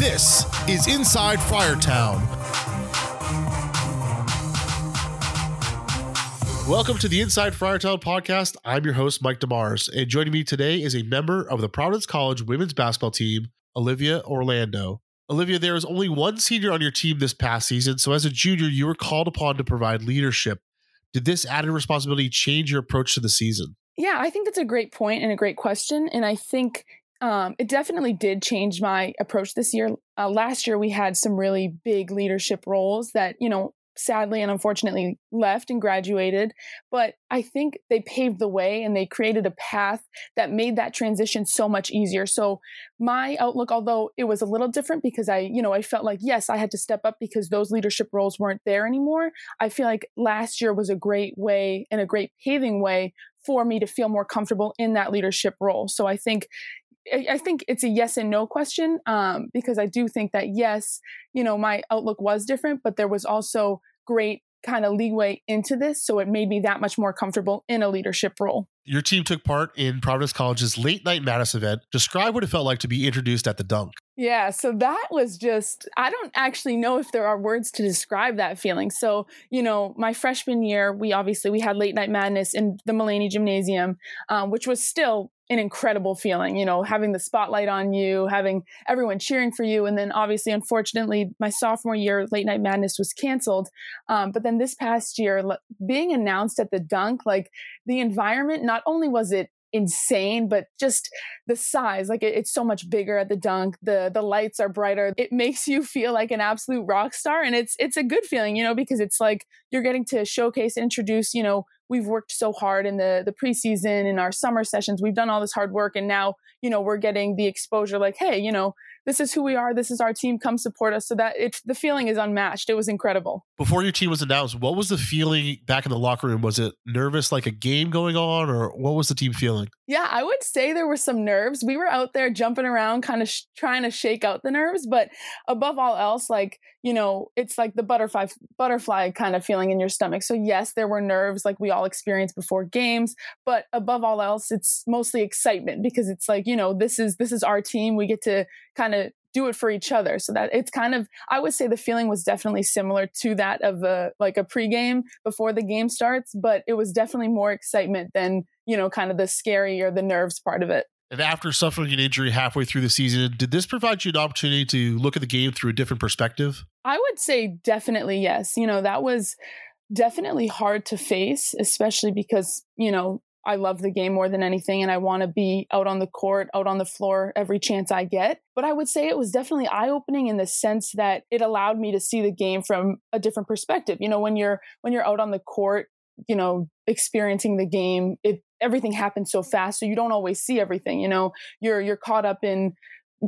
This is Inside Friartown. Welcome to the Inside Friartown podcast. I'm your host, Mike DeMars, and joining me today is a member of the Providence College women's basketball team, Olivia Orlando. Olivia, there is only one senior on your team this past season, so as a junior, you were called upon to provide leadership. Did this added responsibility change your approach to the season? Yeah, I think that's a great point and a great question. And I think um, it definitely did change my approach this year. Uh, last year, we had some really big leadership roles that, you know, sadly and unfortunately left and graduated. But I think they paved the way and they created a path that made that transition so much easier. So my outlook, although it was a little different because I, you know, I felt like, yes, I had to step up because those leadership roles weren't there anymore. I feel like last year was a great way and a great paving way for me to feel more comfortable in that leadership role. So I think I think it's a yes and no question um, because I do think that yes, you know, my outlook was different, but there was also great kind of leeway into this, so it made me that much more comfortable in a leadership role. Your team took part in Providence College's late night Madness event. Describe what it felt like to be introduced at the dunk. Yeah, so that was just, I don't actually know if there are words to describe that feeling. So, you know, my freshman year, we obviously, we had late night madness in the Mullaney Gymnasium, um, which was still an incredible feeling, you know, having the spotlight on you, having everyone cheering for you. And then obviously, unfortunately, my sophomore year, Late Night Madness was canceled. Um, but then this past year, being announced at the dunk, like the environment, not only was it insane but just the size like it, it's so much bigger at the dunk the the lights are brighter. It makes you feel like an absolute rock star and it's it's a good feeling you know because it's like you're getting to showcase introduce you know we've worked so hard in the the preseason in our summer sessions we've done all this hard work and now you know we're getting the exposure like hey you know this is who we are. This is our team. Come support us. So that it's the feeling is unmatched. It was incredible. Before your team was announced what was the feeling back in the locker room? Was it nervous like a game going on or what was the team feeling? Yeah i would say there were some nerves. We were out there jumping around kind of sh- trying to shake out the nerves but above all else like you know it's like the butterfly butterfly kind of feeling in your stomach. So yes there were nerves like we all experienced before games but above all else it's mostly excitement because it's like you know this is this is our team. We get to kind of do it for each other. So that it's kind of i would say the feeling was definitely similar to that of a like a pregame before the game starts but it was definitely more excitement than you know kind of the scary or the nerves part of it and after suffering an injury halfway through the season, did this provide you an opportunity to look at the game through a different perspective? I would say definitely yes. You know, that was definitely hard to face, especially because, you know, I love the game more than anything and I want to be out on the court, out on the floor every chance I get. But I would say it was definitely eye-opening in the sense that it allowed me to see the game from a different perspective. You know, when you're when you're out on the court, you know, experiencing the game, it everything happens so fast so you don't always see everything, you know. You're you're caught up in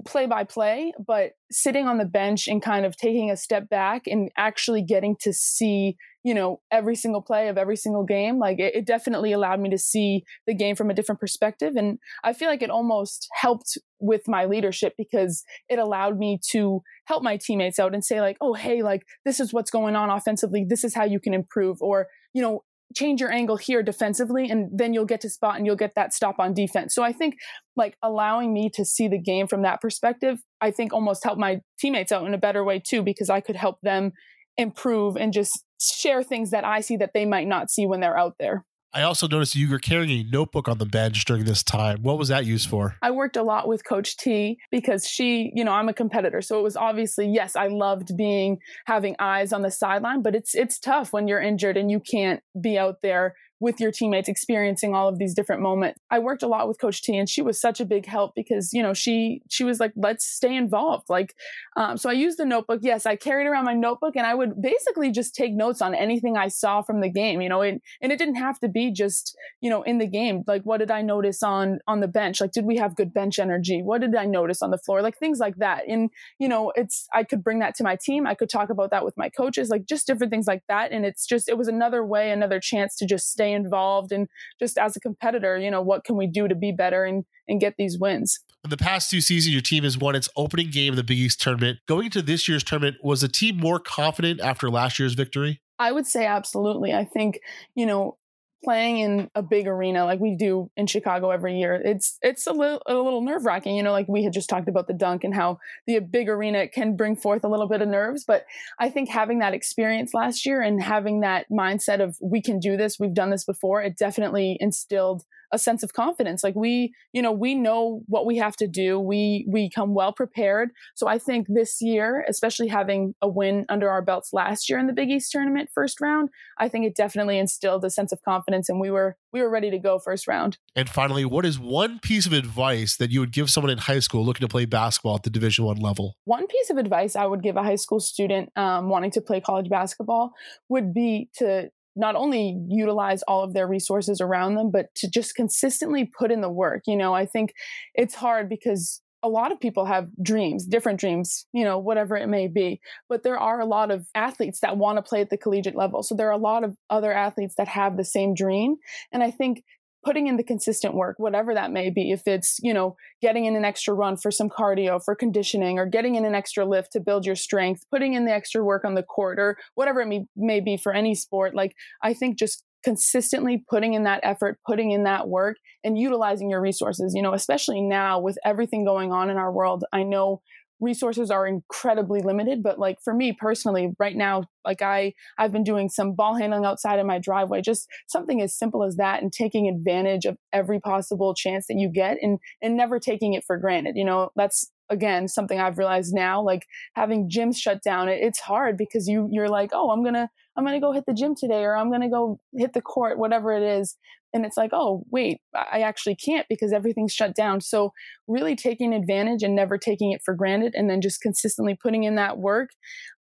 play by play, but sitting on the bench and kind of taking a step back and actually getting to see, you know, every single play of every single game, like it, it, definitely allowed me to see the game from a different perspective. And I feel like it almost helped with my leadership because it allowed me to help my teammates out and say, like, oh, hey, like this is what's going on offensively. This is how you can improve. Or, you know, change your angle here defensively and then you'll get to spot and you'll get that stop on defense. So I think like allowing me to see the game from that perspective, I think almost helped my teammates out in a better way too because I could help them improve and just share things that I see that they might not see when they're out there. I also noticed you were carrying a notebook on the bench during this time. What was that used for? I worked a lot with Coach T because she, you know, I'm a competitor. So it was obviously, yes, I loved being having eyes on the sideline, but it's it's tough when you're injured and you can't be out there with your teammates experiencing all of these different moments. I worked a lot with Coach T and she was such a big help because, you know, she she was like, let's stay involved. Like, um, so I used the notebook. Yes, I carried around my notebook and I would basically just take notes on anything I saw from the game, you know, and, and it didn't have to be just, you know, in the game. Like, what did I notice on on the bench? Like, did we have good bench energy? What did I notice on the floor? Like things like that. And, you know, it's I could bring that to my team. I could talk about that with my coaches, like just different things like that. And it's just it was another way, another chance to just stay involved and just as a competitor, you know, what can we do to be better and and get these wins. In the past two seasons, your team has won its opening game of the Big East tournament. Going into this year's tournament, was the team more confident after last year's victory? I would say absolutely. I think, you know, playing in a big arena like we do in Chicago every year, it's it's a little a little nerve wracking. You know, like we had just talked about the dunk and how the big arena can bring forth a little bit of nerves. But I think having that experience last year and having that mindset of we can do this, we've done this before, it definitely instilled a sense of confidence. Like we you know we know what we have to do. We we come well prepared. So i think this year especially having a win under our belts last year in the big east tournament first round i think it definitely instilled a sense of confidence and we were we were ready to go first round. And finally what is one piece of advice that you would give someone in high school looking to play basketball at the division one level? One piece of advice i would give a high school student um, wanting to play college basketball would be to not only utilize all of their resources around them, but to just consistently put in the work. You know, I think it's hard because a lot of people have dreams, different dreams, you know, whatever it may be. But there are a lot of athletes that want to play at the collegiate level. So there are a lot of other athletes that have the same dream. And I think putting in the consistent work, whatever that may be, if it's, you know, getting in an extra run for some cardio, for conditioning, or getting in an extra lift to build your strength, putting in the extra work on the court, or whatever it may, may be for any sport, like I think just consistently putting in that effort, putting in that work, and utilizing your resources, you know, especially now with everything going on in our world. I know resources are incredibly limited but like for me personally right now like i i've been doing some ball handling outside of my driveway just something as simple as that and taking advantage of every possible chance that you get and and never taking it for granted you know? That's again something i've realized now like having gyms shut down it, it's hard because you you're like oh i'm gonna i'm gonna go hit the gym today or i'm gonna go hit the court whatever it is. And it's like oh wait i actually can't because everything's shut down. So really taking advantage and never taking it for granted and then just consistently putting in that work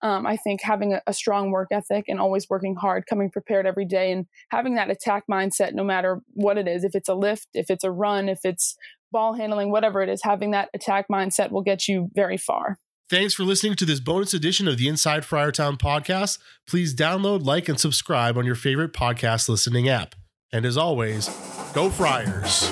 um, i think having a, a strong work ethic and always working hard coming prepared every day and having that attack mindset no matter what it is if it's a lift if it's a run if it's ball handling whatever it is having that attack mindset will get you very far Thanks for listening to this bonus edition of the Inside Friartown podcast. Please download, like, and subscribe on your favorite podcast listening app. And as always, go Friars.